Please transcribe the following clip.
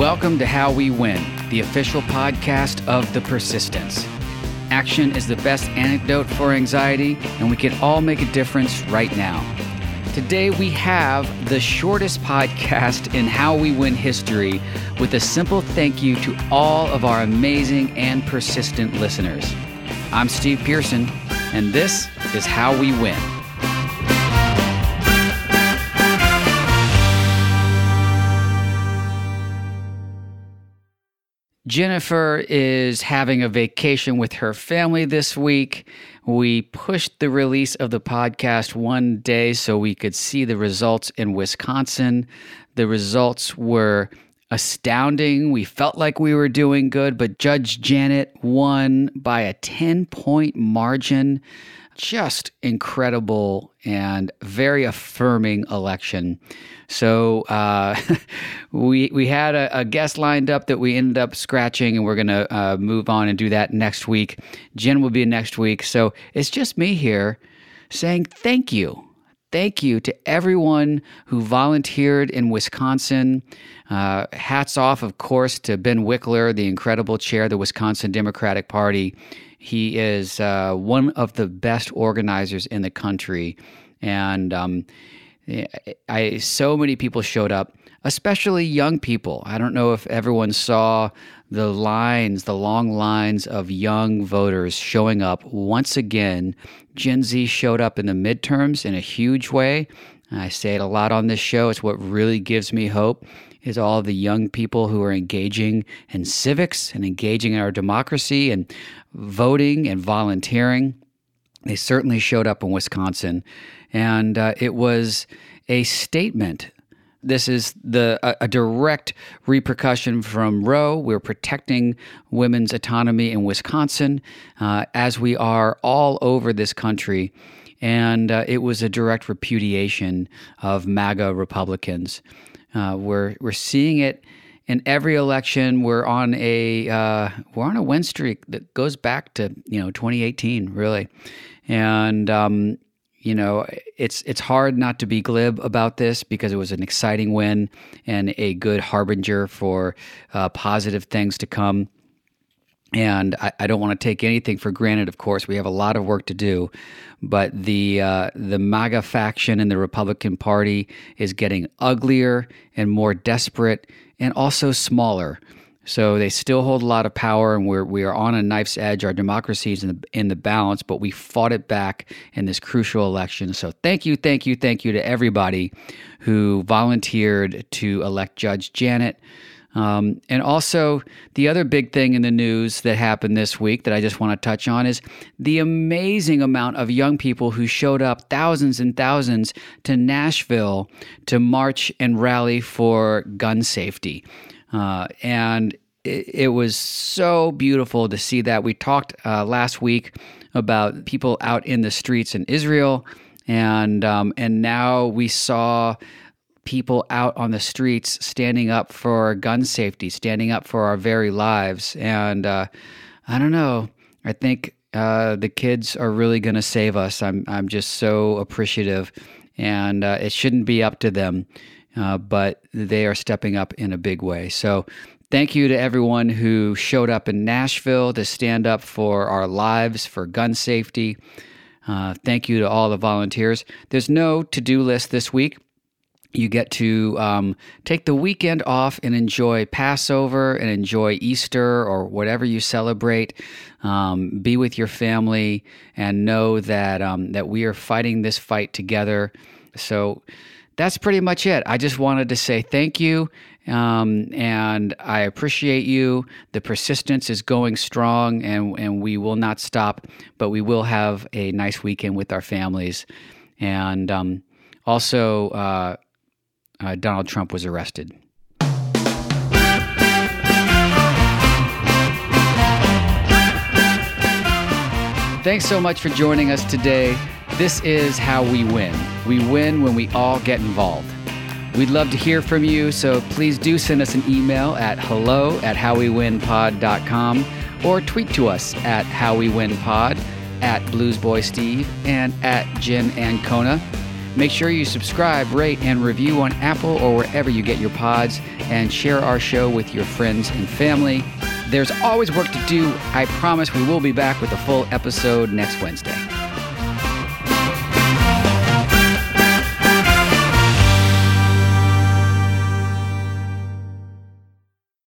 Welcome to How We Win, the official podcast of The Persistence. Action is the best antidote for anxiety, and we can all make a difference right now. Today, we have the shortest podcast in How We Win history with a simple thank you to all of our amazing and persistent listeners. I'm Steve Pierson, and this is How We Win. Jennifer is having a vacation with her family this week. We pushed the release of the podcast one day so we could see the results in Wisconsin. The results were astounding. We felt like we were doing good, but Judge Janet won by a 10 point margin. Just incredible and very affirming election. So uh, we we had a, a, guest lined up that we ended up scratching, and we're gonna uh, move on and do that next week. Jen will be next week. So it's just me here saying thank you. Thank you to everyone who volunteered in Wisconsin. Uh, hats off, of course, to Ben Wickler, the incredible chair of the Wisconsin Democratic Party. He is uh, one of the best organizers in the country. And um, I so many people showed up, especially young people. I don't know if everyone saw the lines, the long lines of young voters showing up once again. Gen Z showed up in the midterms in a huge way. I say it a lot on this show. It's what really gives me hope is all the young people who are engaging in civics and engaging in our democracy and voting and volunteering. They certainly showed up in Wisconsin and uh, it was a statement. This is the a, a, direct repercussion from Roe. We're protecting women's autonomy in Wisconsin, uh, as we are all over this country, and uh, it was a direct repudiation of MAGA Republicans. Uh, we're we're seeing it in every election. We're on a uh, we're on a win streak that goes back to you know 2018, really, and um, you know, it's it's hard not to be glib about this because it was an exciting win and a good harbinger for uh, positive things to come. And I, I don't want to take anything for granted. Of course, we have a lot of work to do, but the uh, the MAGA faction in the Republican Party is getting uglier and more desperate, and also smaller. So they still hold a lot of power, and we're we are on a knife's edge. Our democracy is in the in the balance, but we fought it back in this crucial election. So thank you, thank you, thank you to everybody who volunteered to elect Judge Janet. Um, and also, the other big thing in the news that happened this week that I just want to touch on is the amazing amount of young people who showed up, thousands and thousands, to Nashville to march and rally for gun safety. Uh, and it, it, was so beautiful to see that. We talked uh, last week about people out in the streets in Israel, and um, and now we saw people out on the streets standing up for gun safety, standing up for our very lives. And uh, I don't know. I think uh, the kids are really going to save us. I'm I'm just so appreciative, and uh, it shouldn't be up to them uh, but they are stepping up in a big way. So, thank you to everyone who showed up in Nashville to stand up for our lives, for gun safety. Uh, thank you to all the volunteers. There's no to do list this week. You get to um, take the weekend off and enjoy Passover and enjoy Easter or whatever you celebrate. Um, be with your family and know that um, that we are fighting this fight together. So that's pretty much it. I just wanted to say thank you. Um, and I appreciate you. The persistence is going strong, and, and we will not stop, but we will have a nice weekend with our families. And um, also, uh, uh, Donald Trump was arrested. Thanks so much for joining us today. This is how we win. We win when we all get involved. We'd love to hear from you, so please do send us an email at hello at howwewinpod.com or tweet to us at howwewinpod, at bluesboysteve, and at Jen Ancona. Make sure you subscribe, rate, and review on Apple or wherever you get your pods, and share our show with your friends and family. There's always work to do. I promise we will be back with a full episode next Wednesday.